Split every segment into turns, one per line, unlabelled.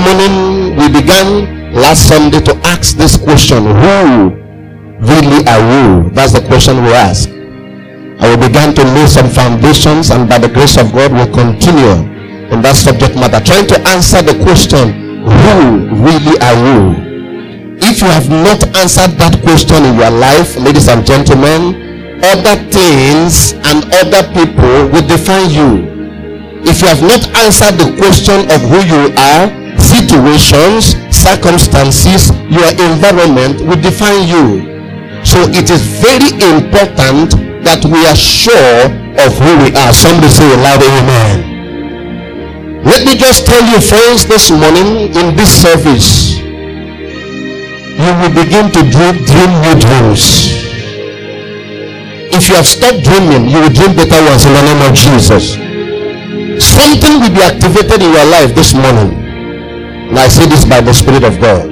morning we began last Sunday to ask this question Who really are you? That's the question we ask. I will begin to lay some foundations, and by the grace of God, we'll continue in that subject matter, trying to answer the question Who really are you? If you have not answered that question in your life, ladies and gentlemen, other things and other people will define you. If you have not answered the question of who you are, situations, circumstances, your environment will define you. So it is very important that we are sure of who we are. Somebody say aloud, Amen. Let me just tell you, friends, this morning in this service, you will begin to dream, dream new dreams. If you have stopped dreaming, you will dream better ones in the name of Jesus. Something will be activated in your life this morning. And I say this by the Spirit of God.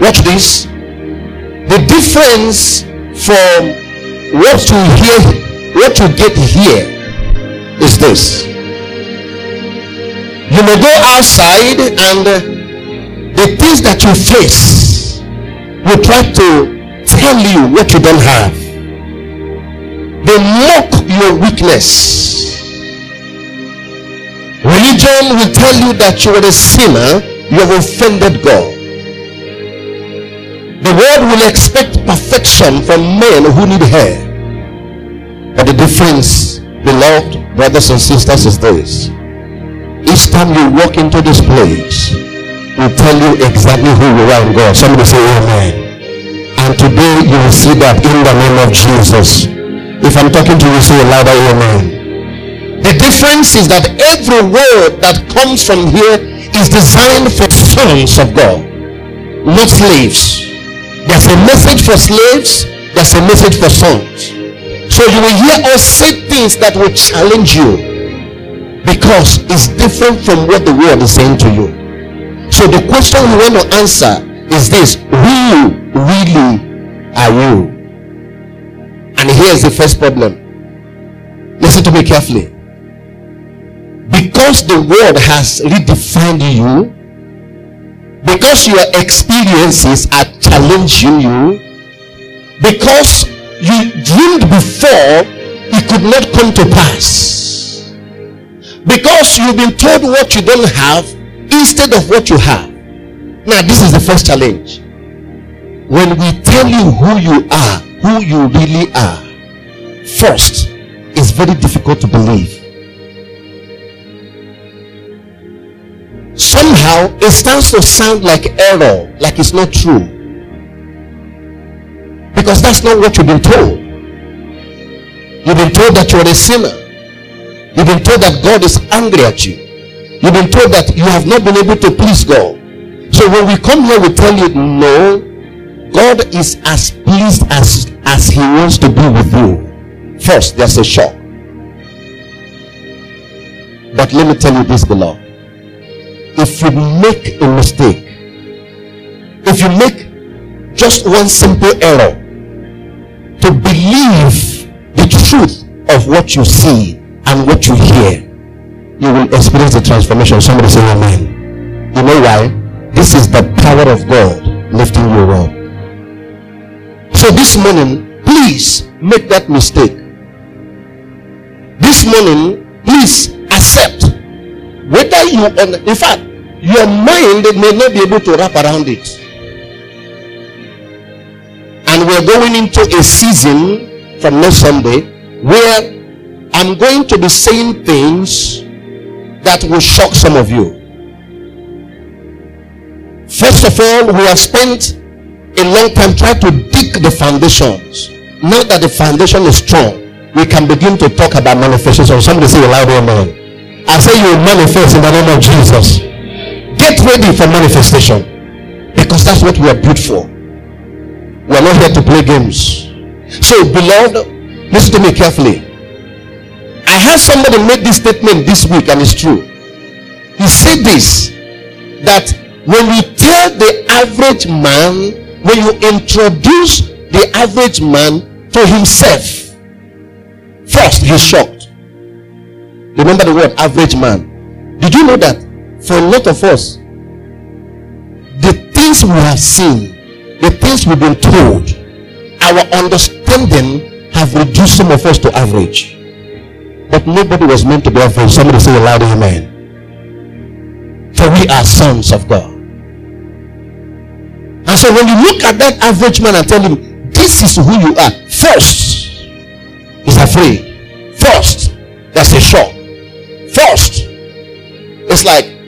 Watch this. The difference from what you hear, what you get here is this. You may go outside and the things that you face will try to tell you what you don't have. They mock your weakness. Religion will tell you that you are a sinner, you have offended God. The world will expect perfection from men who need hair. But the difference, beloved brothers and sisters, is this. Each time you walk into this place, will tell you exactly who you are in God. Somebody say amen. And today you will see that in the name of Jesus. If I'm talking to you, say louder amen. The difference is that every word that comes from here is designed for sons of God, not slaves. There's a message for slaves, there's a message for sons. So you will hear us say things that will challenge you because it's different from what the world is saying to you. So the question we want to answer is this Who really are you? And here's the first problem. Listen to me carefully because the world has redefined you, because your experiences are challenging you, because you dreamed before it could not come to pass, because you've been told what you don't have instead of what you have. Now, this is the first challenge. When we tell you who you are, who you really are, first, it's very difficult to believe. Somehow it starts to sound like error, like it's not true. Because that's not what you've been told. You've been told that you're a sinner. You've been told that God is angry at you. You've been told that you have not been able to please God. So when we come here, we tell you, no, God is as pleased as, as He wants to be with you. First, there's a shock. But let me tell you this, beloved if you make a mistake, if you make just one simple error to believe the truth of what you see and what you hear, you will experience the transformation. Somebody say amen. You know why? This is the power of God lifting you up. So this morning, please make that mistake. This morning, please accept whether you in fact your mind may not be able to wrap around it. And we're going into a season from next sunday where i'm going to be saying things that will shock some of you. First of all we have spent a long time trying to dig the foundations. Now that the foundation is strong we can begin to talk about manifestation somebody say loud amen I say you manifest in the name of Jesus. Get ready for manifestation because that's what we are built for. We are not here to play games. So, beloved, listen to me carefully. I heard somebody make this statement this week, and it's true. He said this that when you tell the average man, when you introduce the average man to himself, first he's shocked. Remember the word average man. Did you know that for a lot of us, the things we have seen, the things we've been told, our understanding have reduced some of us to average. But nobody was meant to be average. Somebody say aloud, Amen. For we are sons of God. And so when you look at that average man and tell him, This is who you are, first, he's afraid. First, that's a shock. First, it's like,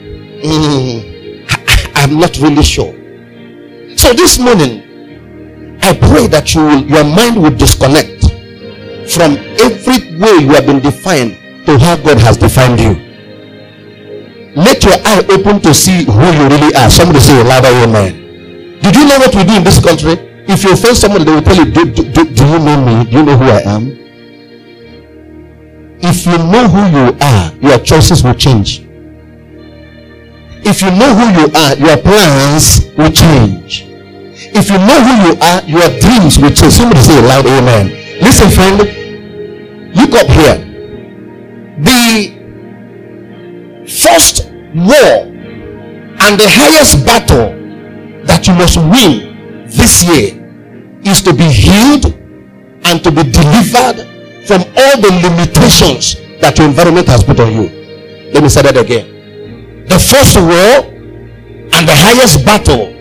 mm, I, am not really sure. So this morning, I pray that you will, your mind will disconnect from every way you have been defined to how God has defined you. Let your eye open to see who you really are. Somebody say a louder amen. Did you know what we do in this country? If you offend somebody, they will tell you, do, do, do, do you know me? Do you know who I am? If you know who you are, your choices will change. If you know who you are, your plans will change. If you know who you are, your dreams will change. Somebody say loud amen. Listen, friend, look up here. The first war and the highest battle that you must win this year is to be healed and to be delivered from all the limitations that your environment has put on you. Let me say that again. The first war and the highest battle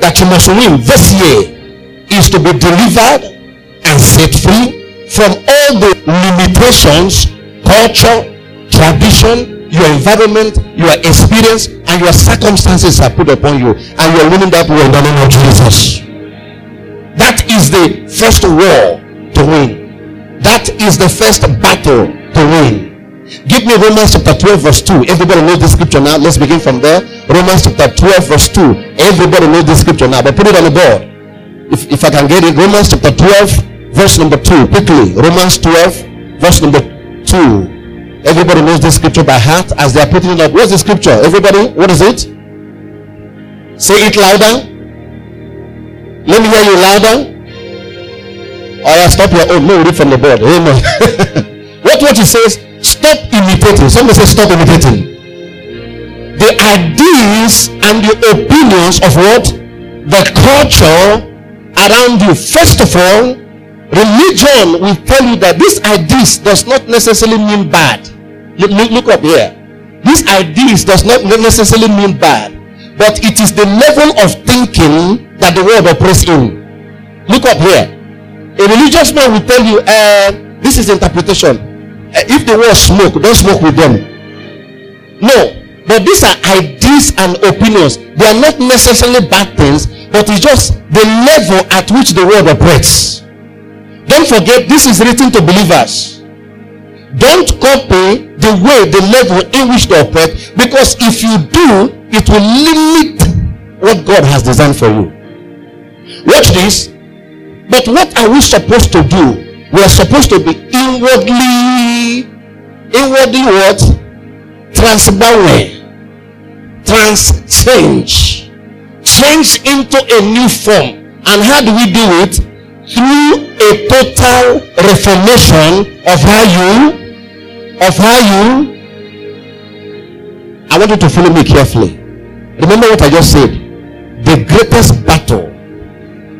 that you must win this year is to be delivered and set free from all the limitations, culture, tradition, your environment, your experience, and your circumstances are put upon you. And you're winning that war in the name of Jesus. That is the first war to win. That is the first battle to win. Give me Romans chapter 12, verse 2. Everybody knows this scripture now. Let's begin from there. Romans chapter 12, verse 2. Everybody knows this scripture now, but put it on the board. If, if I can get it, Romans chapter 12, verse number 2. Quickly. Romans 12, verse number 2. Everybody knows this scripture by heart as they are putting it up. What's the scripture? Everybody, what is it? Say it louder. Let me hear you louder. Or oh, stop your own. No, read from the board. Amen. what what he says? Stop imitating. Somebody say stop imitating. The ideas and the opinions of what? The culture around you. First of all, religion will tell you that this ideas does not necessarily mean bad. Look, look, look up here. This ideas does not necessarily mean bad, but it is the level of thinking that the world operates in. Look up here. A religious man will tell you, uh, this is interpretation. If they want smoke, don't smoke with them. No, but these are ideas and opinions. They are not necessarily bad things, but it's just the level at which the world operates. Don't forget, this is written to believers. Don't copy the way, the level in which they operate, because if you do, it will limit what God has designed for you. Watch this. But what are we supposed to do? We are supposed to be inwardly, inwardly what? Transparent. Trans change. Change into a new form. And how do we do it? Through a total reformation of how you, of how you. I want you to follow me carefully. Remember what I just said. The greatest battle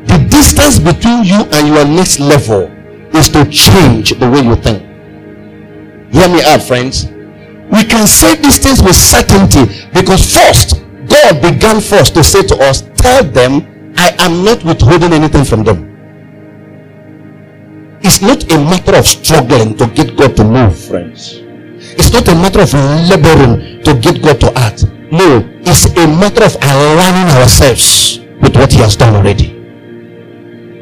the distance between you and your next level is to change the way you think. Hear me out, friends. We can say these things with certainty because first, God began first to say to us, Tell them, I am not withholding anything from them. It's not a matter of struggling to get God to move, friends. It's not a matter of laboring to get God to act. No, it's a matter of aligning ourselves with what He has done already.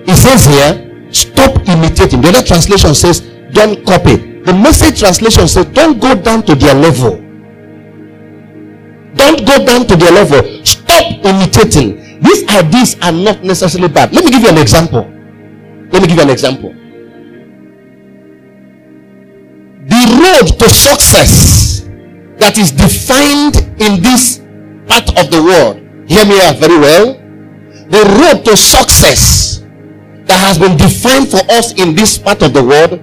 He says here, stop imitating. The other translation says, don't copy. The message translation says, don't go down to their level. Don't go down to their level. Stop imitating. These ideas are not necessarily bad. Let me give you an example. Let me give you an example. The road to success that is defined in this part of the world, hear me out very well. The road to success that has been defined for us in this part of the world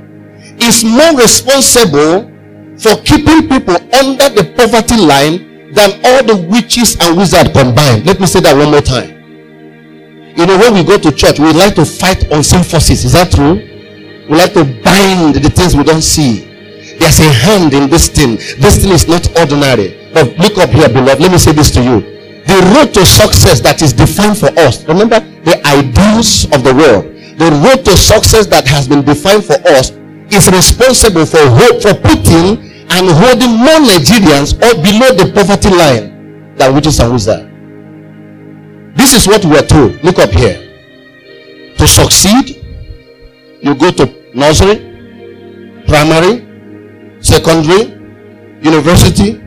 is more responsible for keeping people under the poverty line than all the witches and wizards combined. Let me say that one more time. You know, when we go to church, we like to fight unseen forces. Is that true? We like to bind the things we don't see. There's a hand in this thing. This thing is not ordinary. But look up here, beloved. Let me say this to you. The road to success that is defined for us. Remember the ideals of the world. The road to success that has been defined for us is responsible for hope for putting and holding more Nigerians or below the poverty line than witches and wizards. This is what we are told. Look up here. To succeed, you go to nursery, primary, secondary, university,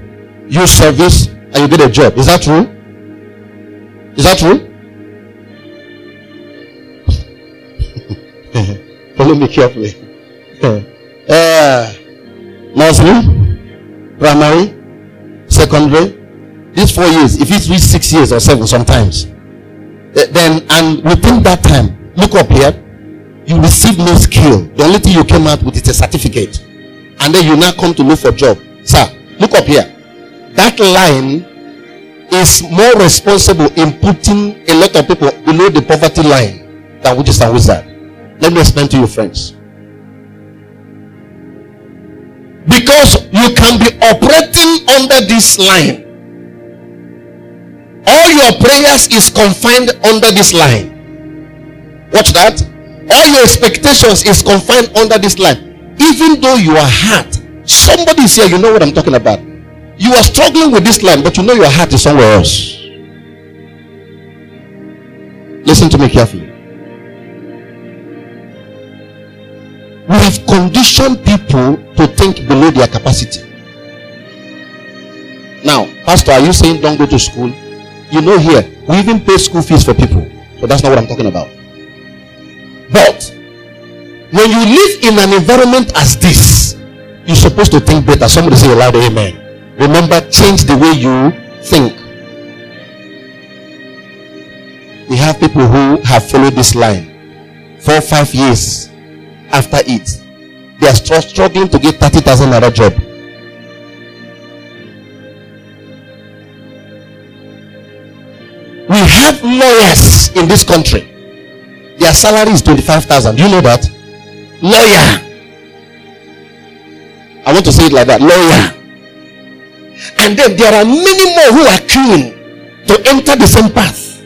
youth service, and you get a job. Is that true? Is that true? Follow me carefully. uh, nursery, primary, secondary. These four years, if it's reached six years or seven sometimes, eh, then and within that time, look up here, you receive no skill. The only thing you came out with is a certificate. And then you now come to look for job. Sir, look up here. That line is more responsible in putting a lot of people below the poverty line than witches and wizard. Let me explain to you, friends. Because you can be operating under this line. All your prayers is confined under this line. Watch that. All your expectations is confined under this line. Even though you are hurt, somebody is here, you know what I'm talking about. You are struggling with this line, but you know your heart is somewhere else. Listen to me carefully. We have conditioned people to think below their capacity. Now, Pastor, are you saying don't go to school? You know, here, we even pay school fees for people. So that's not what I'm talking about. But when you live in an environment as this, you're supposed to think better. Somebody say aloud, Amen. Remember, change the way you think. We have people who have followed this line four, five years after it. They are struggling to get 30,000 naira job. We have lawyers in this country. Their salary is 25,000. Do you know that? Lawyer. I want to say it like that. Lawyer. And then there are many more who are keen to enter the same path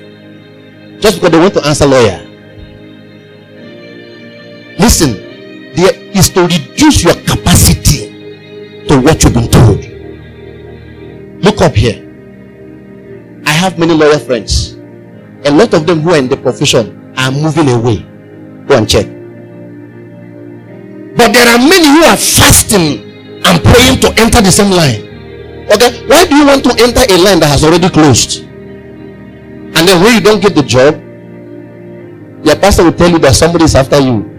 just because they want to answer lawyer. Listen, there is to reduce your capacity to what you've been told. Look up here. I have many lawyer friends. A lot of them who are in the profession are moving away. Go and check. But there are many who are fasting and praying to enter the same line. Okay, why do you want to enter a line that has already closed? And then when you don't get the job, your pastor will tell you that somebody is after you.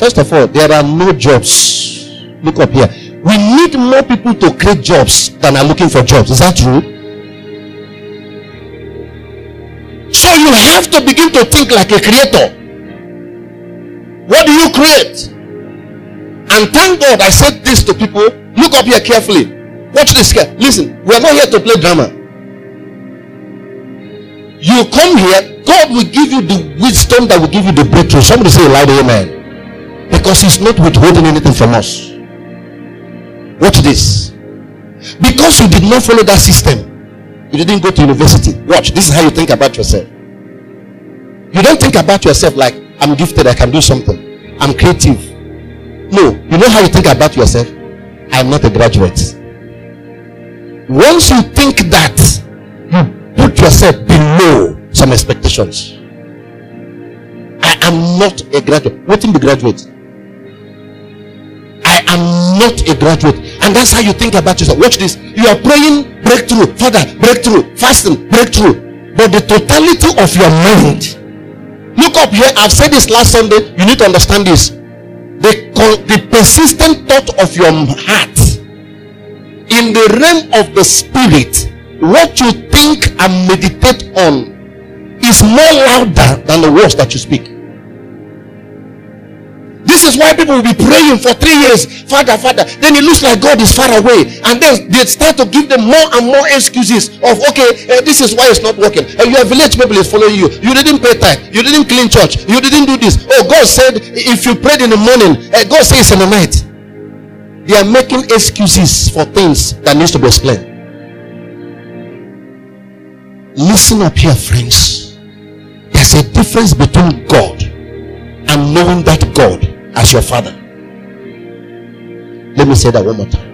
First of all, there are no jobs. Look up here. We need more people to create jobs than are looking for jobs. Is that true? So you have to begin to think like a creator. What do you create? And thank God I said this to people. Look up here carefully. Watch this. Listen, we are not here to play drama. You come here, God will give you the wisdom that will give you the breakthrough. Somebody say loud amen. Because He's not withholding anything from us. Watch this. Because you did not follow that system, you didn't go to university. Watch, this is how you think about yourself. You don't think about yourself like, I'm gifted, I can do something, I'm creative. No, you know how you think about yourself? I'm not a graduate. Once you think that, you put yourself below some expectations. I am not a graduate. What in the graduate? I am not a graduate. And that's how you think about yourself. Watch this. You are praying breakthrough, Father, breakthrough, fasting, breakthrough. But the totality of your mind. Look up here. I've said this last Sunday. You need to understand this. The, the persistent thought of your heart in the realm of the spirit, what you think and meditate on is more louder than the words that you speak. This is why people will be praying for three years, Father, Father. Then it looks like God is far away, and then they start to give them more and more excuses of, okay, uh, this is why it's not working. And uh, your village people is following you. You didn't pay tithe. You didn't clean church. You didn't do this. Oh, God said if you prayed in the morning, uh, God says in the night. They are making excuses for things that needs to be explained. Listen up here, friends. There's a difference between God and knowing that God as your father. Let me say that one more time.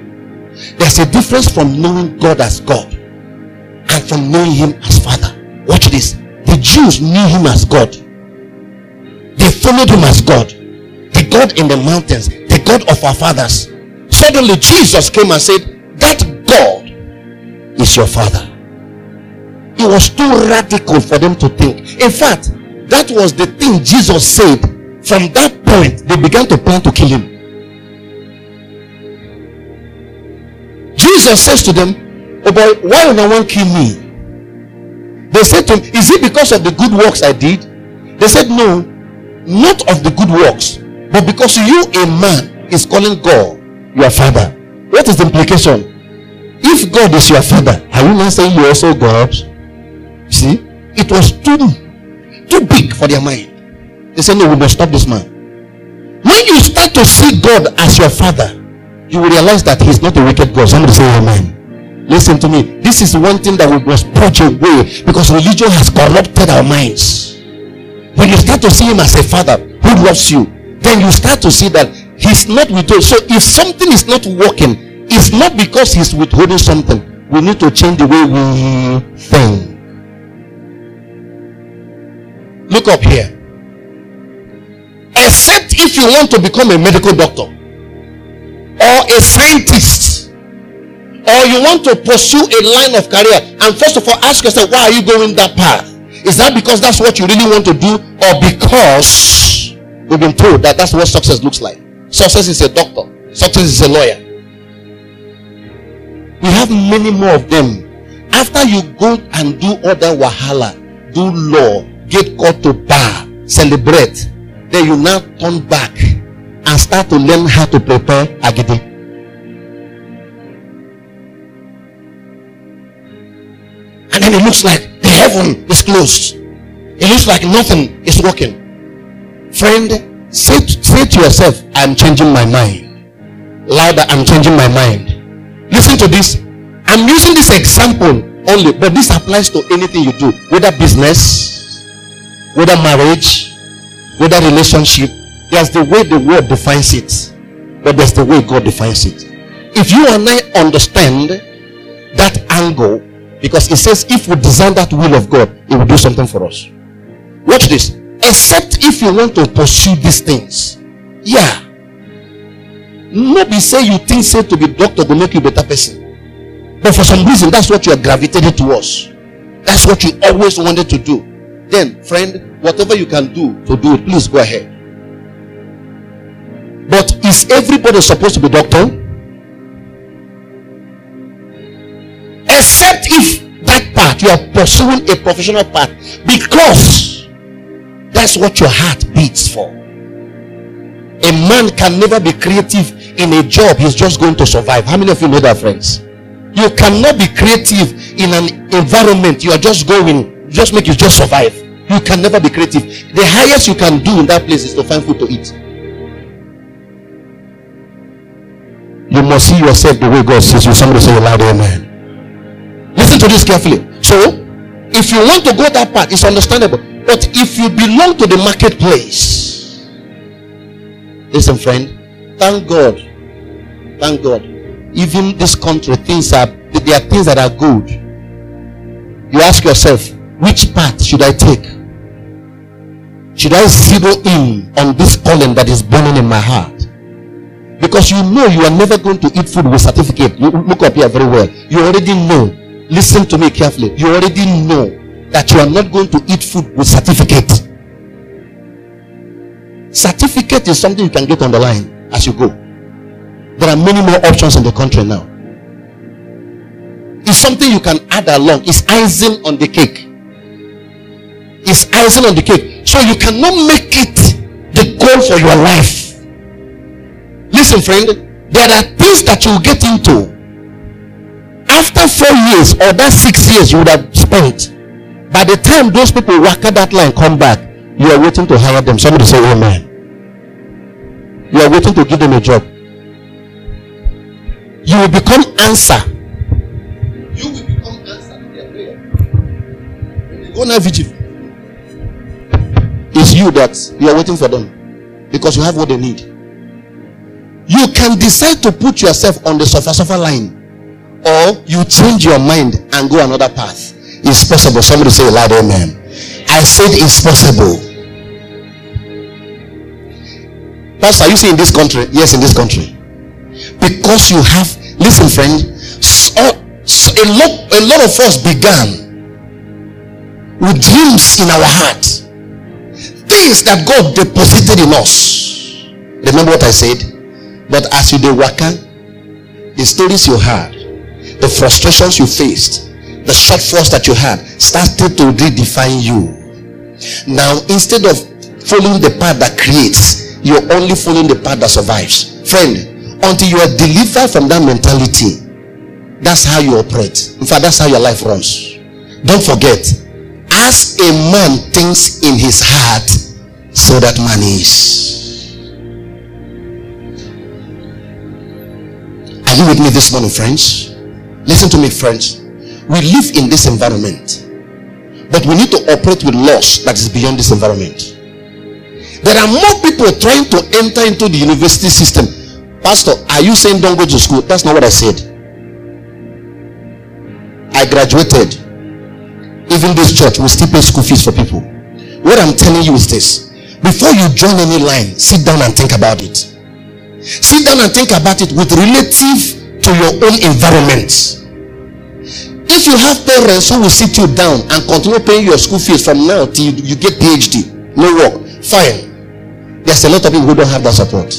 There's a difference from knowing God as God and from knowing Him as Father. Watch this. The Jews knew Him as God, they followed Him as God, the God in the mountains, the God of our fathers. Suddenly, Jesus came and said, That God is your Father. It was too radical for them to think. In fact, that was the thing Jesus said. From that point, they began to plan to kill him. Jesus says to them, Oh boy, why would no one kill me? They said to him, Is it because of the good works I did? They said, No, not of the good works, but because you, a man, is calling God your father. What is the implication? If God is your father, are you not saying you also God? See, it was too too big for their mind. They said, No, we must stop this man. To see God as your father, you will realize that he's not a wicked God. Somebody say amen. Listen to me. This is one thing that we must purge away because religion has corrupted our minds. When you start to see him as a father who loves you, then you start to see that he's not withholding. So if something is not working, it's not because he's withholding something. We need to change the way we think. Look up here. Except if you want to become a medical doctor or a scientist or you want to pursue a line of career and first of all ask yourself why are you going that path? Is that because that's what you really want to do or because we've been told that that's what success looks like? Success is a doctor. Success is a lawyer. We have many more of them. After you go and do other wahala do law get caught to bar celebrate then you now turn back and start to learn how to prepare agidi. And then it looks like the heaven is closed. It looks like nothing is working. Friend, say, say to yourself, I'm changing my mind. Louder, I'm changing my mind. Listen to this. I'm using this example only, but this applies to anything you do, whether business, whether marriage, whether relationship, there's the way the world defines it, but there's the way God defines it. If you and I understand that angle, because it says if we design that will of God, it will do something for us. Watch this. Except if you want to pursue these things. Yeah. Maybe say you think say to be doctor will make you better person. But for some reason, that's what you are gravitated towards. That's what you always wanted to do. Then, friend, whatever you can do to do it, please go ahead. But is everybody supposed to be doctor? Except if that part you are pursuing a professional path because that's what your heart beats for. A man can never be creative in a job he's just going to survive. How many of you know that, friends? You cannot be creative in an environment you are just going, just make you just survive. You can never be creative. The highest you can do in that place is to find food to eat. You must see yourself the way God sees you. Somebody say loud amen. Listen to this carefully. So, if you want to go that path, it's understandable. But if you belong to the marketplace, listen, friend, thank God. Thank God. Even this country, things are there are things that are good. You ask yourself, which path should I take? Should I zero in on this calling that is burning in my heart? Because you know you are never going to eat food with certificate. You look up here very well. You already know. Listen to me carefully. You already know that you are not going to eat food with certificate. Certificate is something you can get on the line as you go. There are many more options in the country now. It's something you can add along. It's icing on the cake. It's icing on the cake. So you cannot make it the goal for your life Listen, friend, there are things that you get into after four years or that six years you would have spent. By the time those people walk at that line come back, you are waiting to hire them. Somebody say, Amen. You are waiting to give them a job. You will become answer. You will become answer to their prayer. Go now, vigil. It's you that you are waiting for them because you have what they need. You can decide to put yourself on the suffer suffer line, or you change your mind and go another path. It's possible. Somebody say loud amen. I said it's possible. Pastor, you see in this country? Yes, in this country. Because you have, listen, friend, so, so a, lot, a lot of us began with dreams in our heart, things that God deposited in us. Remember what I said? But as you did waka, the stories you heard, the frustrations you faced, the shortfalls that you had started to redefine you. Now, instead of following the path that creates, you're only following the path that survives. Friend, until you are delivered from that mentality, that's how you operate. In fact, that's how your life runs. Don't forget, as a man thinks in his heart, so that man is. Are you with me this morning, friends? Listen to me, friends. We live in this environment, but we need to operate with laws that is beyond this environment. There are more people trying to enter into the university system. Pastor, are you saying don't go to school? That's not what I said. I graduated. Even this church will still pay school fees for people. What I'm telling you is this before you join any line, sit down and think about it. Sit down and think about it with relative to your own environment. If you have parents who will sit you down and continue paying your school fees from now till you get PhD, no work, fine. There's a lot of people who don't have that support.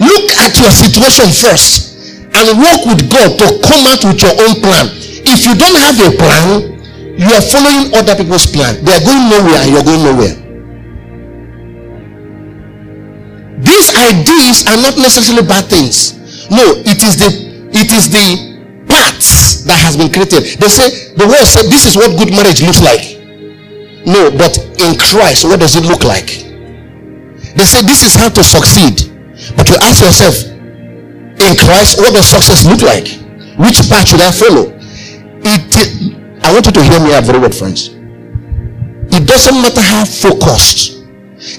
Look at your situation first and work with God to come out with your own plan. If you don't have a plan, you are following other people's plan. They are going nowhere and you're going nowhere. These ideas are not necessarily bad things. No, it is the it is the paths that has been created. They say the world said this is what good marriage looks like. No, but in Christ, what does it look like? They say this is how to succeed. But you ask yourself, in Christ, what does success look like? Which path should I follow? It I want you to hear me out very well, friends. It doesn't matter how focused,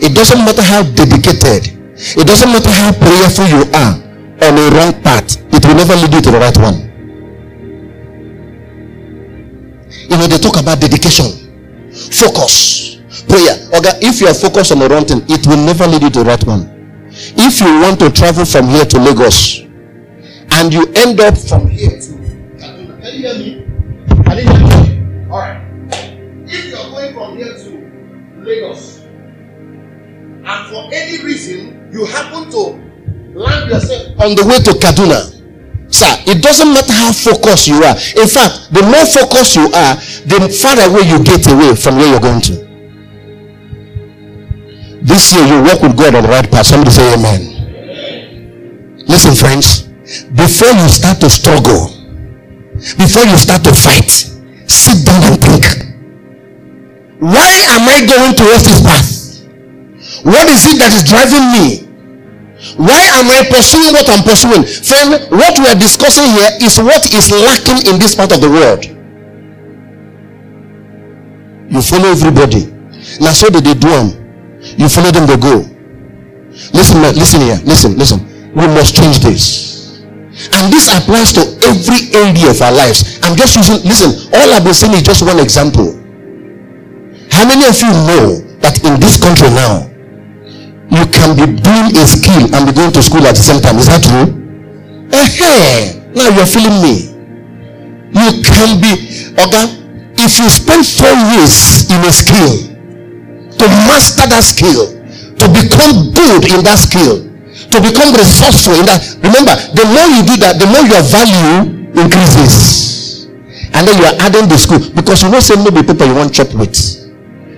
it doesn't matter how dedicated, it doesn't matter how prayerful you are on a wrong path, it will never lead you to the right one. You know, they talk about dedication, focus prayer. Okay, if you are focused on the wrong thing, it will never lead you to the right one. If you want to travel from here to Lagos and you end up from here to can you hear me? Hear? All right. If you are going from here to Lagos and for any reason you happen to land yourself on the way to Kaduna, sir, it doesn't matter how focused you are. In fact, the more focused you are, the farther away you get away from where you're going to. This year you walk with God on the right path. Somebody say amen. amen. Listen, friends. Before you start to struggle, before you start to fight, sit down and think. Why am I going towards this path? What is it that is driving me? Why am I pursuing what I'm pursuing? Friend, what we are discussing here is what is lacking in this part of the world. You follow everybody. Now, so did they do them. You follow them, they go. Listen, listen here. Listen, listen. We must change this. And this applies to every area of our lives. I'm just using, listen, all I've been saying is just one example. How many of you know that in this country now, you can be doing a skill and be going to school at the same time? Is that true? Hey, now you're feeling me. You can be, okay, if you spend four years in a skill, to master that skill, to become good in that skill, to become resourceful in that. Remember, the more you do that, the more your value increases. And then you are adding the school because you know, say maybe people you want chop with.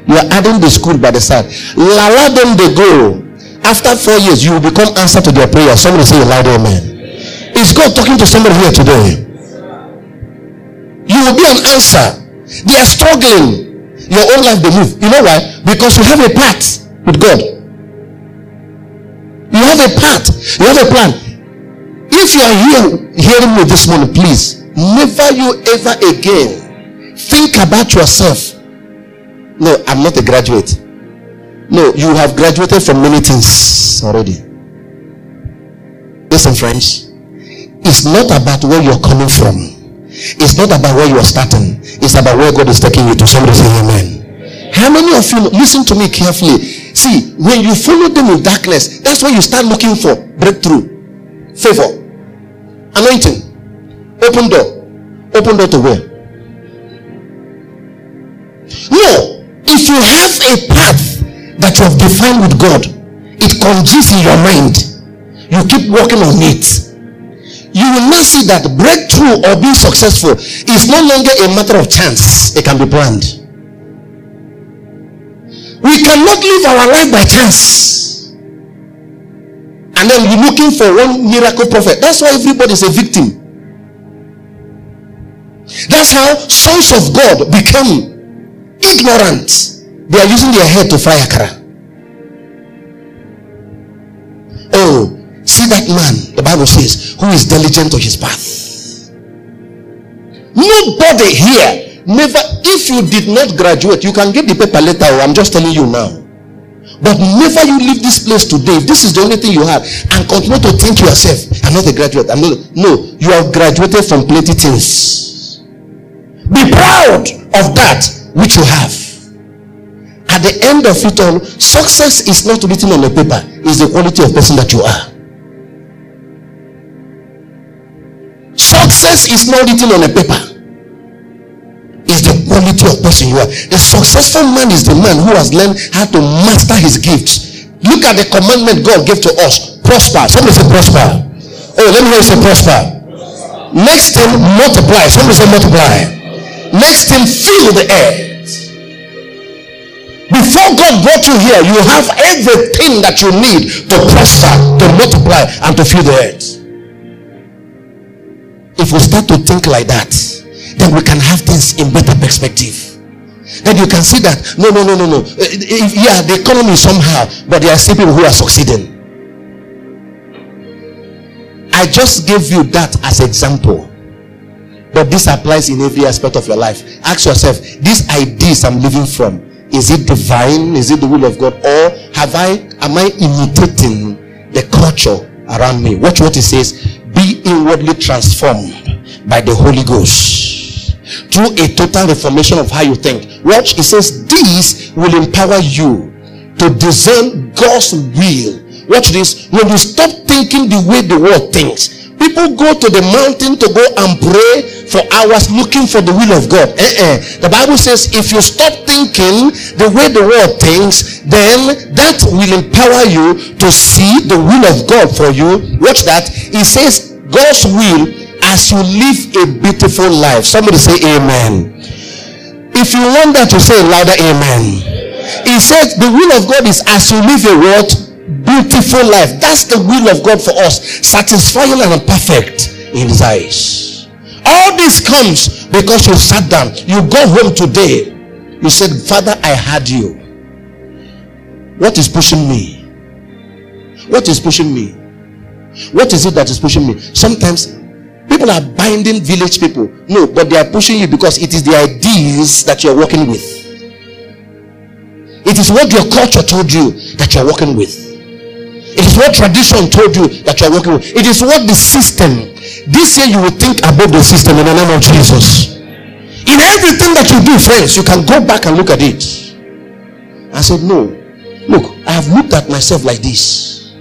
You are adding the school by the side. Allow them they go. After four years, you will become answer to their prayer. Somebody say loud amen. Is God talking to somebody here today? You will be an answer. They are struggling. Your own life they move. You know why? Because you have a part with God. You have a part. You have a plan. If you are here hearing me this morning, please never you ever again think about yourself. No, I'm not a graduate. No, you have graduated from many things already. Listen, friends. It's not about where you're coming from. It's not about where you are starting. It's about where God is taking you to. Somebody say amen. How many of you listen to me carefully? See, when you follow them in darkness, that's when you start looking for breakthrough, favor, anointing, open door. Open door to where? No. If you have a path that you have defined with God, it congeals in your mind. You keep working on it you will not see that breakthrough or being successful is no longer a matter of chance, it can be planned. We cannot live our life by chance. And then we're looking for one miracle prophet. That's why everybody is a victim. That's how sons of God become ignorant. They are using their head to fry akara. Oh, See that man, the Bible says, who is diligent to his path. Nobody here, never, if you did not graduate, you can get the paper later. Oh, I'm just telling you now. But never you leave this place today. If this is the only thing you have, and continue to think to yourself, I'm not a graduate. I'm not. No, you have graduated from plenty things. Be proud of that which you have. At the end of it all, success is not written on a paper, it's the quality of person that you are. Success is not written on a paper. It's the quality of person you are. The successful man is the man who has learned how to master his gifts. Look at the commandment God gave to us. Prosper. Somebody say prosper. Oh, let me hear you say prosper. Next thing, multiply. Somebody say multiply. Next thing, fill the earth. Before God brought you here, you have everything that you need to prosper, to multiply, and to fill the earth. If we start to think like that, then we can have things in better perspective. Then you can see that no, no, no, no, no. Eh, eh, yeah, the economy somehow, but there are still people who are succeeding. I just gave you that as example. But this applies in every aspect of your life. Ask yourself, these ideas I'm living from, is it divine? Is it the will of God? Or have I am I imitating the culture around me? Watch what it says be inwardly transformed by the Holy Ghost through a total reformation of how you think. Watch, it says, This will empower you to discern God's will. Watch this. When you stop thinking the way the world thinks, People go to the mountain to go and pray for hours looking for the will of God. Uh-uh. The Bible says if you stop thinking the way the world thinks, then that will empower you to see the will of God for you. Watch that. It says God's will as you live a beautiful life. Somebody say amen. If you want that to say louder amen. It says the will of God is as you live a what? Beautiful life. That's the will of God for us, satisfying and perfect in His eyes. All this comes because you sat down. You go home today. You said, Father, I had you. What is pushing me? What is pushing me? What is it that is pushing me? Sometimes people are binding village people. No, but they are pushing you because it is the ideas that you're working with. It is what your culture told you that you're working with. It is what tradition told you that you are working with. It is what the system. This year you will think about the system in the name of Jesus. In everything that you do, friends, you can go back and look at it. I said, No. Look, I have looked at myself like this.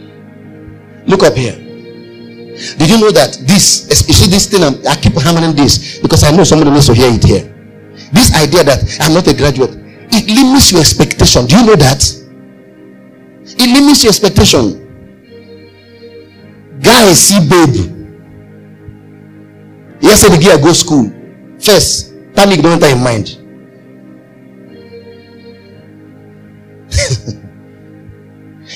Look up here. Did you know that this, especially this thing, I'm, i keep hammering this because I know somebody needs to hear it here. This idea that I'm not a graduate, it limits your expectation. Do you know that? It limits your expectation. Guy see babe. Yesterday, the girl go school. First, panic don't enter in mind.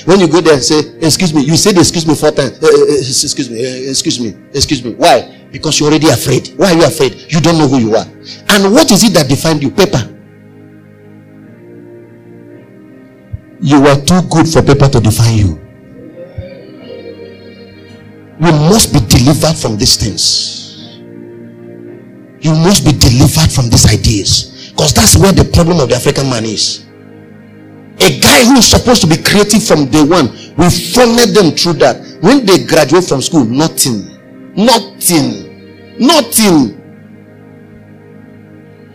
When you go there say, excuse me, you said excuse me four times. Uh, uh, excuse me, excuse me, excuse me. Why? Because you're already afraid. Why are you afraid? You don't know who you are. And what is it that defined you? Paper. You were too good for paper to define you. You must be delivered from these things. You must be delivered from these ideas. Because that's where the problem of the African man is. A guy who is supposed to be creative from day one, we funnel them through that. When they graduate from school, nothing. Nothing. Nothing.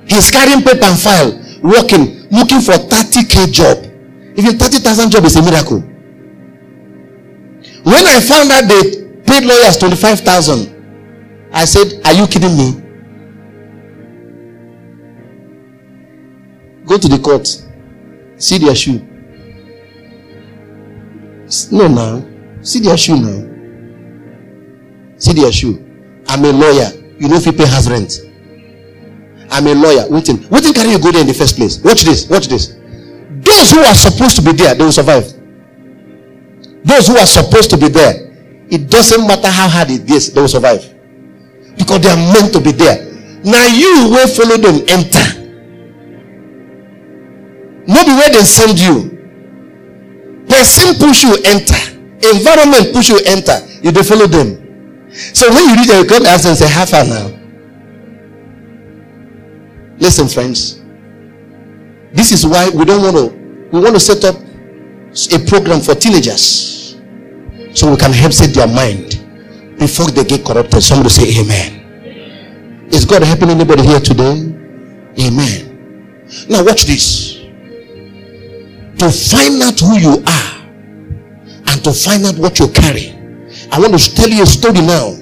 He's carrying paper and file, working, looking for 30k job. Even 30,000 job is a miracle. When I found out they paid lawyers 25,000, I said, Are you kidding me? Go to the court See their shoe. No, now. See their shoe now. See their shoe. I'm a lawyer. You know if you pay rent. I'm a lawyer. Waiting. Waiting can you go there in the first place? Watch this. Watch this. Those who are supposed to be there, they will survive. Those who are supposed to be there, it doesn't matter how hard it is, they will survive. Because they are meant to be there. Now you will follow them, enter. The way they send you. Person push you enter. Environment push you enter. You don't follow them. So when you read the come ask and say, How far now? Listen, friends. This is why we don't want to we want to set up a program for teenagers so we can help set their mind before they get corrupted. Somebody say amen. Is God helping anybody here today? Amen. Now watch this to find out who you are and to find out what you carry. I want to tell you a story now.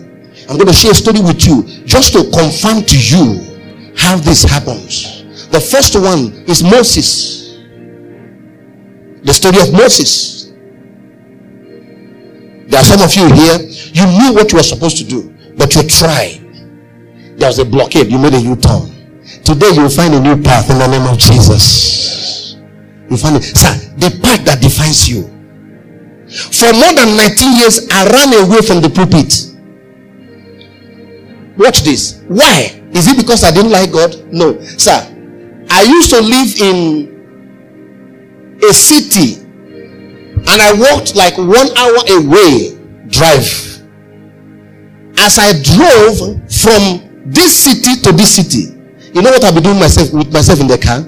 I'm going to share a story with you just to confirm to you how this happens. The first one is Moses. The story of Moses. There are some of you here, you knew what you were supposed to do, but you tried. There was a blockade, you made a U turn. Today you will find a new path in the name of Jesus. You find it. Sir, the path that defines you. For more than 19 years, I ran away from the pulpit. Watch this. Why? Is it because I didn't like God? No. Sir, I used to live in a city and I walked like one hour away drive. As I drove from this city to this city, you know what I'll be doing myself with myself in the car?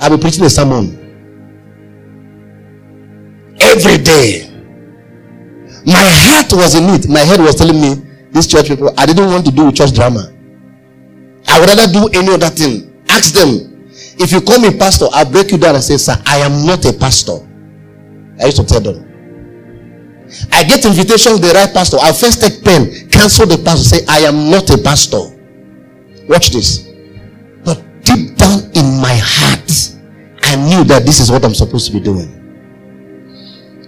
I'll be preaching a sermon every day. My heart was in it. My head was telling me, these church people, I didn't want to do church drama. I would rather do any other thing. Ask them, if you call me pastor, I'll break you down and say, sir, I am not a pastor. I used to tell them. I get invitations, the right pastor. I'll first take pen, cancel the pastor, say, I am not a pastor. Watch this. But deep down in my heart, I knew that this is what I'm supposed to be doing.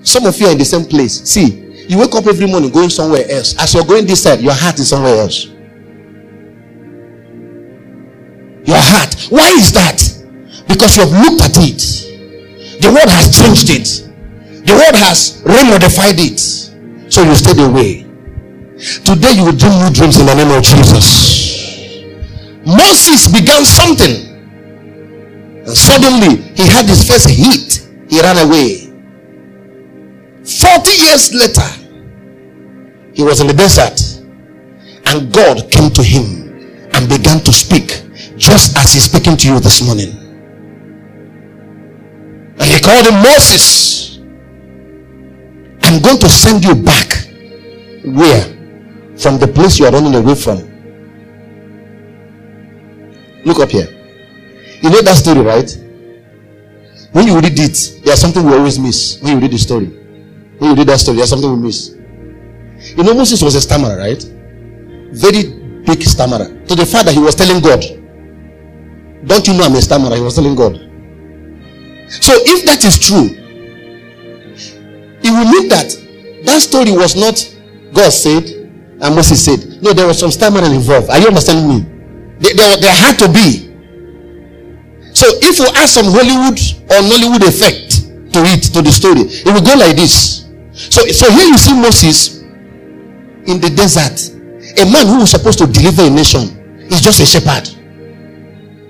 Some of you are in the same place. See, you wake up every morning going somewhere else. As you're going this side, your heart is somewhere else. Your heart. Why is that? Because you have looked at it. The world has changed it. The world has remodified it. So you stayed away. Today you will dream new dreams in the name of Jesus. Moses began something. And suddenly he had his first hit. He ran away. 40 years later, he was in the desert and God came to him and began to speak just as he's speaking to you this morning. And he called him Moses. I'm going to send you back where? From the place you are running away from. Look up here. You know that story, right? When you read it, there's something we always miss when you read the story. When you read that story, there's something we miss. You know, Moses was a stammerer, right? Very big stammerer. To the father, he was telling God, Don't you know I'm a stammerer? He was telling God. So, if that is true, it will mean that that story was not God said and Moses said. No, there was some stammering involved. Are you understanding me? There, there, there had to be. So, if you add some Hollywood or Nollywood effect to it, to the story, it will go like this. So, so here you see Moses in the desert. A man who was supposed to deliver a nation is just a shepherd.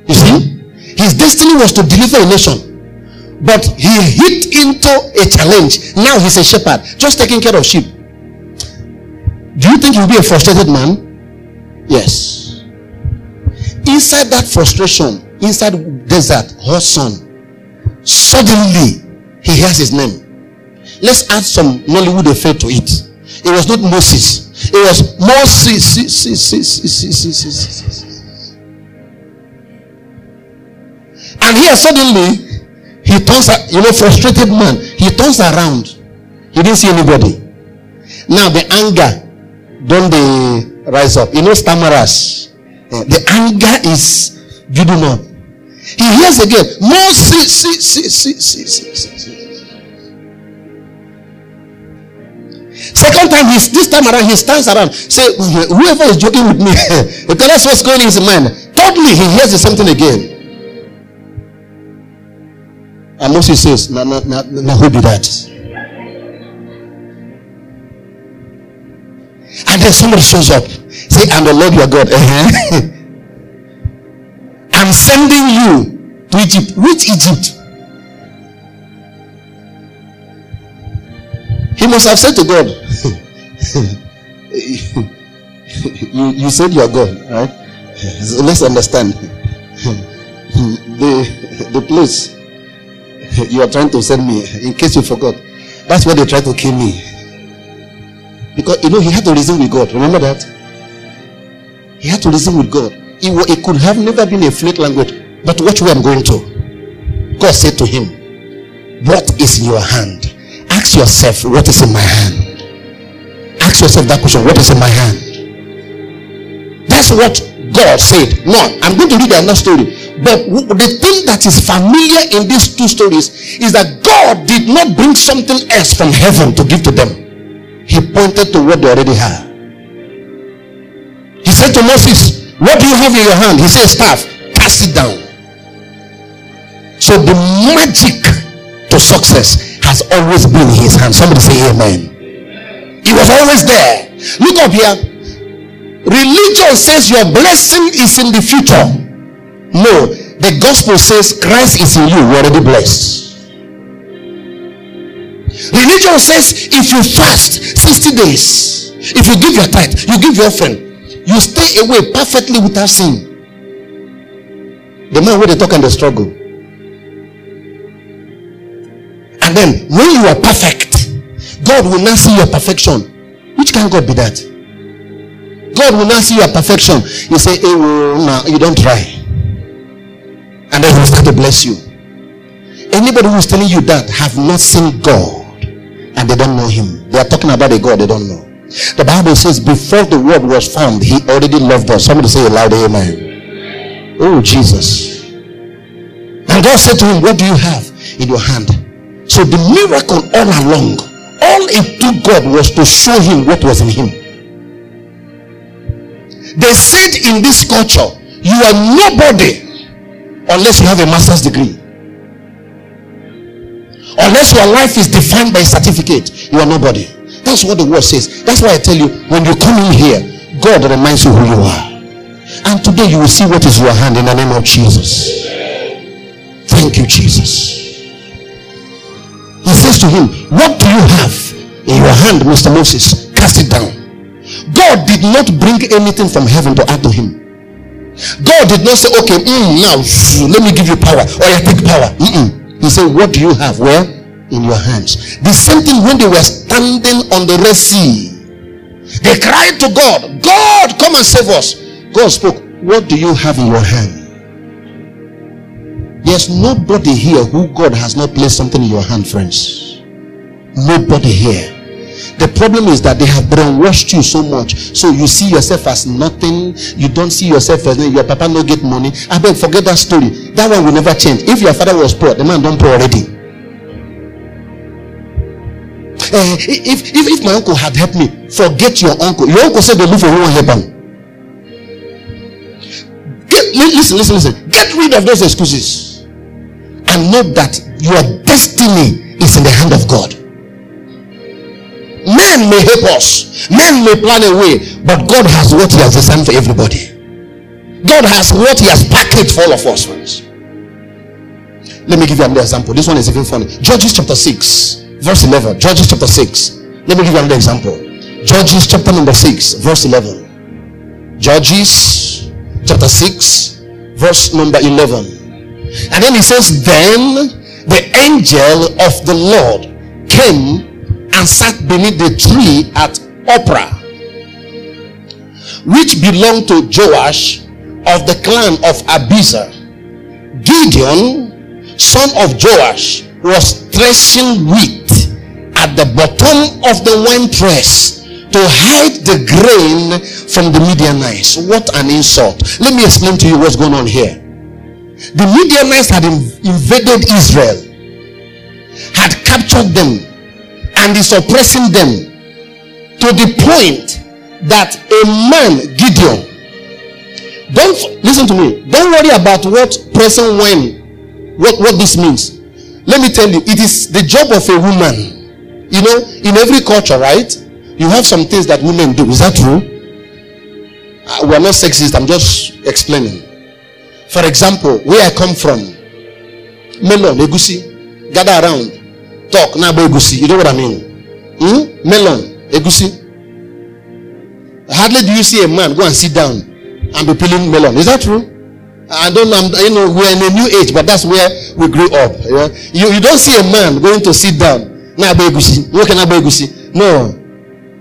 You see? His destiny was to deliver a nation. But he hit into a challenge. Now he's a shepherd, just taking care of sheep. Do you think he'll be a frustrated man? Yes. Inside that frustration, inside desert, hot sun, suddenly he hears his name. Let's add some Nollywood effect to it. It was not Moses. It was Moses. And here suddenly he turns, you know, frustrated man. He turns around. He didn't see anybody. Now the anger, don't they rise up? You know, stammerers. Eh, the anger is building up. He hears again, Moses, see, see, see, see, see, see. Second time, he's, this time around, he stands around. Say, whoever is joking with me, because that's what's going in his mind. Thirdly, he hears the something again. And Moses says, now, now, now, who did that? And then somebody shows up. Say, I'm the Lord your God. Uh-huh. I'm sending you to Egypt. Which Egypt? He must have said to God, you, you said you're God, right? So let's understand. the, the place you are trying to send me, in case you forgot. That's where they tried to kill me. Because you know he had to reason with God. Remember that? He had to reason with God. It, it could have never been a fluent language. But watch where I'm going to. God said to him, What is in your hand? Ask yourself, What is in my hand? Ask yourself that question, What is in my hand? That's what God said. No, I'm going to read another story. But the thing that is familiar in these two stories is that God did not bring something else from heaven to give to them. He pointed to what they already had. He said to Moses, What do you have in your hand? He said, Staff, cast it down. So the magic to success has always been in his hand. Somebody say amen. It was always there. Look up here. Religion says your blessing is in the future. No, the gospel says Christ is in you, you're already blessed. Religion says if you fast 60 days, if you give your tithe, you give your offering, you stay away perfectly without sin. The man where they talk and the struggle. And then when you are perfect, God will not see your perfection. Which can God be that? God will not see your perfection. You say, hey, well, nah, you don't try and then he'll start to bless you. Anybody who's telling you that have not seen God and they don't know him. They are talking about a God they don't know. The Bible says, before the world was formed, he already loved us. Somebody say a loud amen. Oh, Jesus. And God said to him, What do you have in your hand? So the miracle all along, all it took God was to show him what was in him. They said in this culture, You are nobody unless you have a master's degree. Unless your life is defined by a certificate, you are nobody. That's what the word says. That's why I tell you when you come in here, God reminds you who you are. And today you will see what is your hand in the name of Jesus. Thank you, Jesus. He says to him, What do you have in your hand, Mr. Moses? Cast it down. God did not bring anything from heaven to add to him. God did not say, okay, mm, now let me give you power or I take power. Mm-mm. He said, what do you have? Where? In your hands. The same thing when they were standing on the Red Sea. They cried to God, God, come and save us. God spoke, what do you have in your hand? There's nobody here who God has not placed something in your hand, friends. Nobody here. The problem is that they have brainwashed you so much. So you see yourself as nothing. You don't see yourself as your papa no get money. I beg, forget that story. That one will never change. If your father was poor, the man don't poor already. Uh, if, if if my uncle had helped me, forget your uncle. Your uncle said they live for one help Get, listen, listen, listen. Get rid of those excuses and know that your destiny is in the hand of God. Men may help us, men may plan a way, but God has what He has designed for everybody. God has what He has packaged for all of us, friends. Let me give you another example. This one is even funny. Judges chapter 6, verse 11. Judges chapter 6. Let me give you another example. Judges chapter number 6, verse 11. Judges chapter 6, verse number 11. And then he says, Then the angel of the Lord came and sat beneath the tree at Ophrah, which belonged to Joash of the clan of Abiezer. Gideon, son of Joash, was threshing wheat at the bottom of the wine press to hide the grain from the Midianites. What an insult. Let me explain to you what's going on here. The Midianites had invaded Israel, had captured them, and is oppressing them to the point that a man, Gideon, don't listen to me, don't worry about what present when, what, what this means. Let me tell you, it is the job of a woman. You know, in every culture, right? You have some things that women do. Is that true? Uh, we are not sexist. I'm just explaining. For example, where I come from, melon, egusi, gather around, talk, now egusi. You know what I mean? Hmm? Melon, egusi. Hardly do you see a man go and sit down and be peeling melon. Is that true? I don't know. You know, we're in a new age, but that's where we grew up. You, you don't see a man going to sit down. Now, egusi. No,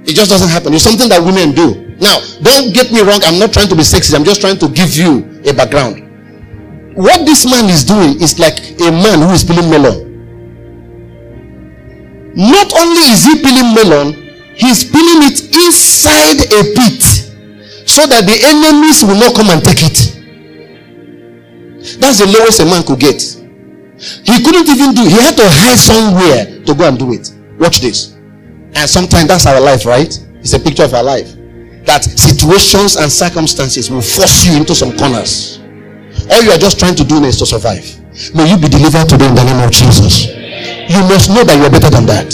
it just doesn't happen. It's something that women do. Now, don't get me wrong. I'm not trying to be sexist. I'm just trying to give you a background. What this man is doing is like a man who is peeling melon. Not only is he peeling melon, he's peeling it inside a pit so that the enemies will not come and take it. That's the lowest a man could get. He couldn't even do, he had to hide somewhere to go and do it. Watch this. And sometimes that's our life, right? It's a picture of our life. That situations and circumstances will force you into some corners. All you are just trying to do is to survive. May you be delivered today in the name of Jesus. You must know that you are better than that.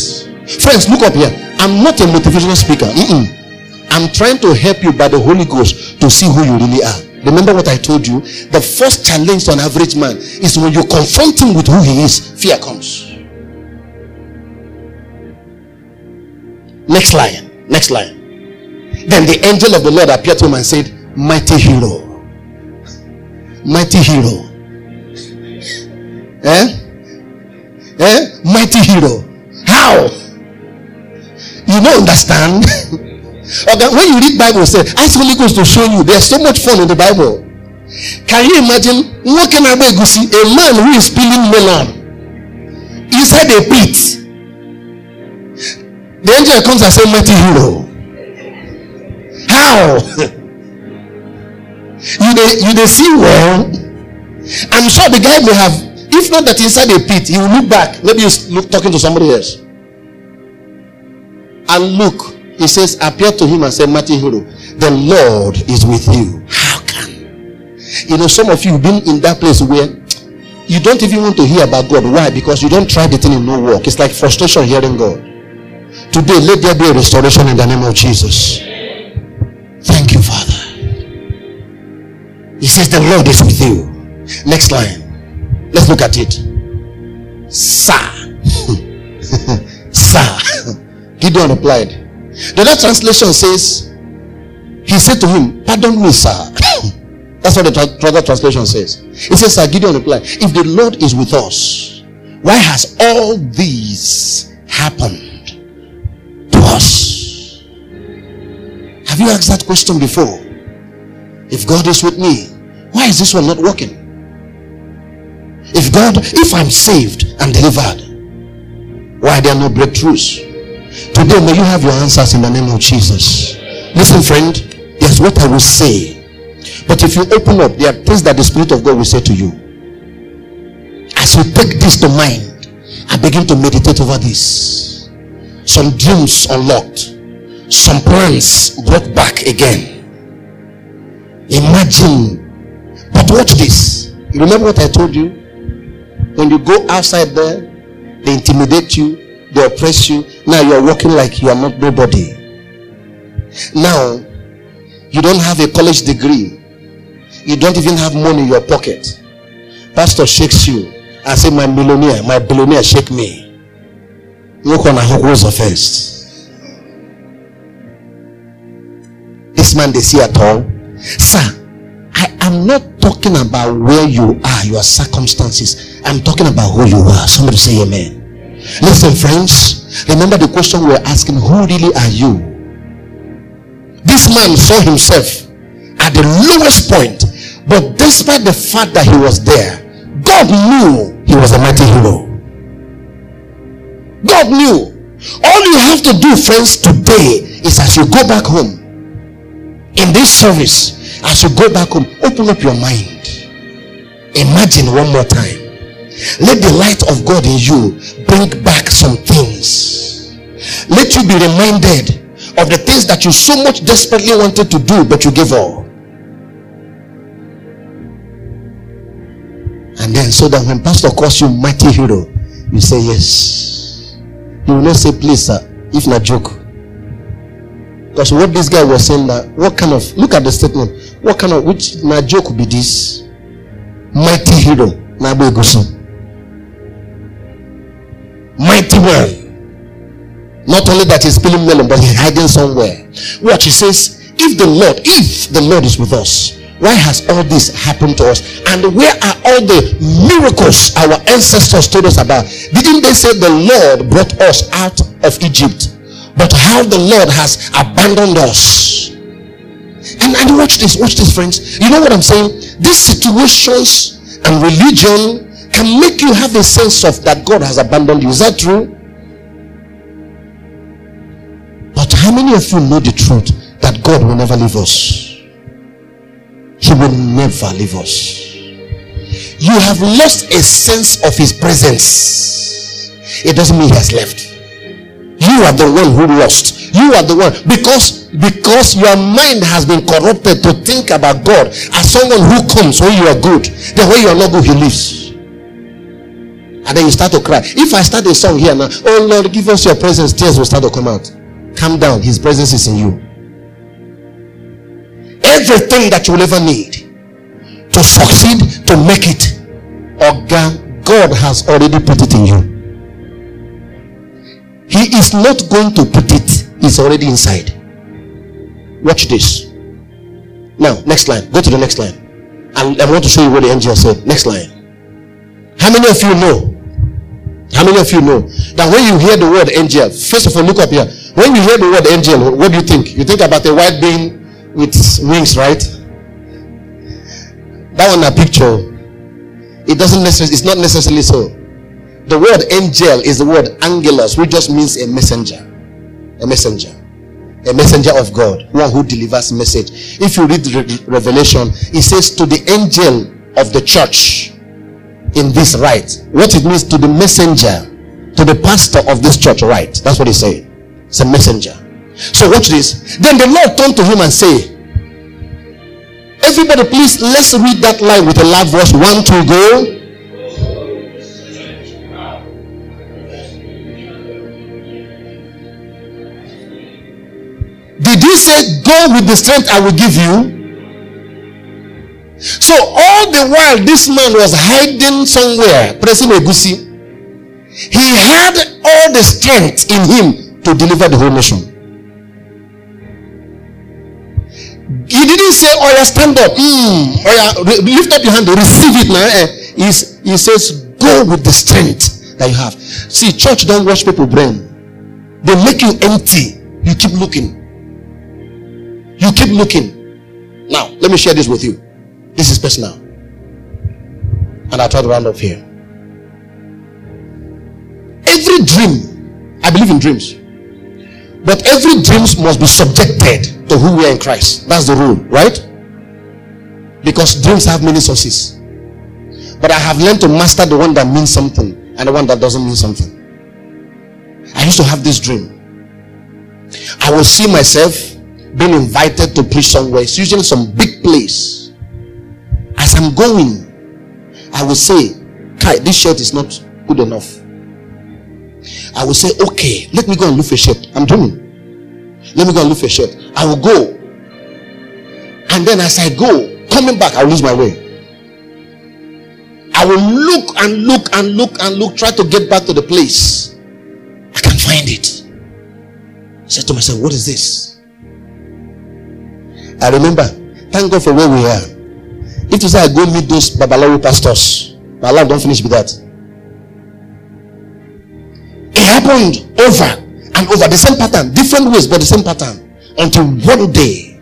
Friends, look up here. I'm not a motivational speaker. Mm-mm. I'm trying to help you by the Holy Ghost to see who you really are. Remember what I told you? The first challenge to an average man is when you confront him with who he is, fear comes. Next line. Next line. Then the angel of the Lord appeared to him and said, Mighty hero. Mighty hero. Eh? Eh? Mighty hero. How? You don't understand? okay, when you read Bible, say, ask Holy Ghost to show you. There's so much fun in the Bible. Can you imagine walking away see a man who is peeling melon inside a pit? The angel comes and says, Mighty hero. How? you they, you they see well. I'm sure the guy may have, if not that inside a pit, he will look back. Maybe he's talking to somebody else. And look, he says, appear to him and say, Mighty hero, the Lord is with you. How can? You know, some of you been in that place where you don't even want to hear about God. Why? Because you don't try the thing in no work. It's like frustration hearing God. Today, let there be a restoration in the name of Jesus. Thank you, Father. He says, The Lord is with you. Next line. Let's look at it. Sir. Sir. Gideon replied. The other translation says, He said to him, Pardon me, sir. That's what the other translation says. It says, Sir Gideon replied, If the Lord is with us, why has all these happened? To us. Have you asked that question before? If God is with me, why is this one not working? If God, if I'm saved and delivered, why there are no breakthroughs? Today, may you have your answers in the name of Jesus. Listen, friend, there's what I will say. But if you open up, there are things that the Spirit of God will say to you. As you take this to mind, I begin to meditate over this some dreams unlocked, some plans brought back again. Imagine, but watch this. You remember what I told you? When you go outside there, they intimidate you, they oppress you. Now you're walking like you are not nobody. Now you don't have a college degree. You don't even have money in your pocket. Pastor shakes you and say, My millionaire, my billionaire, shake me. Look on a first. This man they see at all. Sir, I am not talking about where you are, your circumstances. I'm talking about who you are. Somebody say amen. Listen, friends, remember the question we are asking who really are you? This man saw himself at the lowest point, but despite the fact that he was there, God knew he was a mighty hero. God knew. All you have to do, friends, today is as you go back home in this service, as you go back home, open up your mind. Imagine one more time. Let the light of God in you bring back some things. Let you be reminded of the things that you so much desperately wanted to do, but you gave up. And then, so that when Pastor calls you mighty hero, you say yes. You will not say, please, sir, if not joke. Because what this guy was saying that what kind of look at the statement, what kind of which my joke be this? Mighty hero, Nabe Mighty man. Not only that he's spilling melon, but he's hiding somewhere. Watch, he says, if the Lord, if the Lord is with us, why has all this happened to us? And where are all the miracles our ancestors told us about? Didn't they say the Lord brought us out of Egypt? But how the Lord has abandoned us. And, and watch this, watch this, friends. You know what I'm saying? These situations and religion can make you have a sense of that God has abandoned you. Is that true? But how many of you know the truth that God will never leave us? He will never leave us. You have lost a sense of His presence. It doesn't mean He has left you are the one who lost. You are the one. Because because your mind has been corrupted to think about god as someone who comes when you are good then when you are not good he leaves. And then you start to cry. If i start a song here now oh lord give us your presence tears will start to come out. Calm down. His presence is in you. Everything that you will ever need to succeed to make it god has already put it in you he is not going to put it, it's already inside. Watch this. Now, next line. Go to the next line. And I want to show you what the angel said. Next line. How many of you know? How many of you know that when you hear the word angel, first of all, look up here. When you hear the word angel, what do you think? You think about a white being with wings, right? That one a picture. It doesn't necessarily, it's not necessarily so. The word angel is the word angelos, which just means a messenger. A messenger. A messenger of God. One who delivers message. If you read Re- Revelation, it says to the angel of the church in this right. What it means to the messenger, to the pastor of this church, right? That's what he's saying. It's a messenger. So watch this. Then the Lord turned to him and say, Everybody, please let's read that line with a loud voice. One, two, go. He say, Go with the strength I will give you? So all the while this man was hiding somewhere, pressing egusi, he had all the strength in him to deliver the whole nation. He didn't say, Oh, yeah, stand up. Mm, oh, yeah, lift up your hand, receive it now. Eh? He's, he says, Go with the strength that you have. See, church don't wash people brain. They make you empty. You keep looking. You keep looking. Now, let me share this with you. This is personal. And I'll try to round up here. Every dream, I believe in dreams. But every dreams must be subjected to who we are in Christ. That's the rule, right? Because dreams have many sources. But I have learned to master the one that means something and the one that doesn't mean something. I used to have this dream. I will see myself being invited to preach somewhere. It's usually some big place. As I'm going, I will say, Kai, this shirt is not good enough. I will say, okay, let me go and look for a shirt. I'm dreaming. Let me go and look for a shirt. I will go. And then as I go, coming back, I'll lose my way. I will look and look and look and look, try to get back to the place. I can't find it. I said to myself, What is this? I remember, thank God for where we are. If you say I go meet those Babalawo pastors, my life don't finish with that. It happened over and over the same pattern, different ways, but the same pattern. Until one day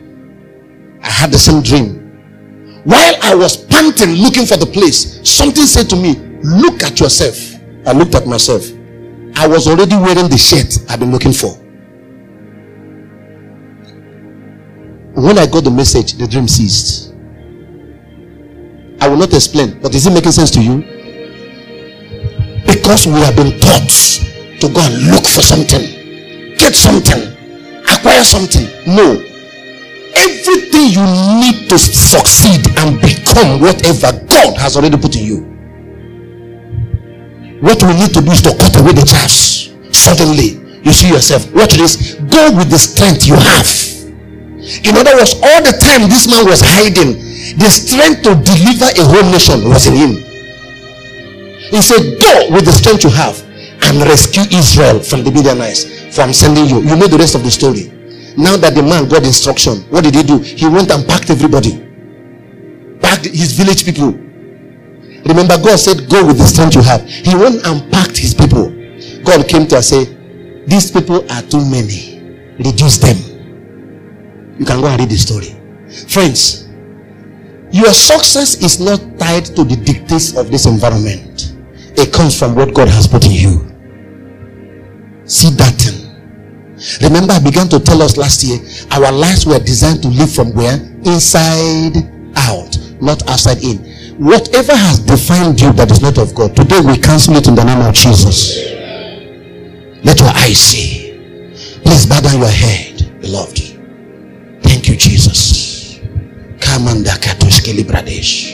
I had the same dream. While I was panting looking for the place, something said to me, Look at yourself. I looked at myself. I was already wearing the shirt I've been looking for. When I got the message, the dream ceased. I will not explain, but is it making sense to you? Because we have been taught to go and look for something, get something, acquire something. No. Everything you need to succeed and become whatever God has already put in you. What we need to do is to cut away the chaffs. Suddenly, you see yourself. Watch this. Go with the strength you have. In other words, all the time this man was hiding, the strength to deliver a whole nation was in him. He said, Go with the strength you have and rescue Israel from the Midianites. For I'm sending you. You know the rest of the story. Now that the man got instruction, what did he do? He went and packed everybody, packed his village people. Remember, God said, Go with the strength you have. He went and packed his people. God came to us say, These people are too many. Reduce them. You can go and read the story. Friends, your success is not tied to the dictates of this environment, it comes from what God has put in you. See that thing. Remember, I began to tell us last year our lives were designed to live from where? Inside out, not outside in. Whatever has defined you that is not of God, today we cancel it in the name of Jesus. Let your eyes see. Please bow down your head, beloved. Thank you, Jesus. Kamanda Katushkeli Pradesh.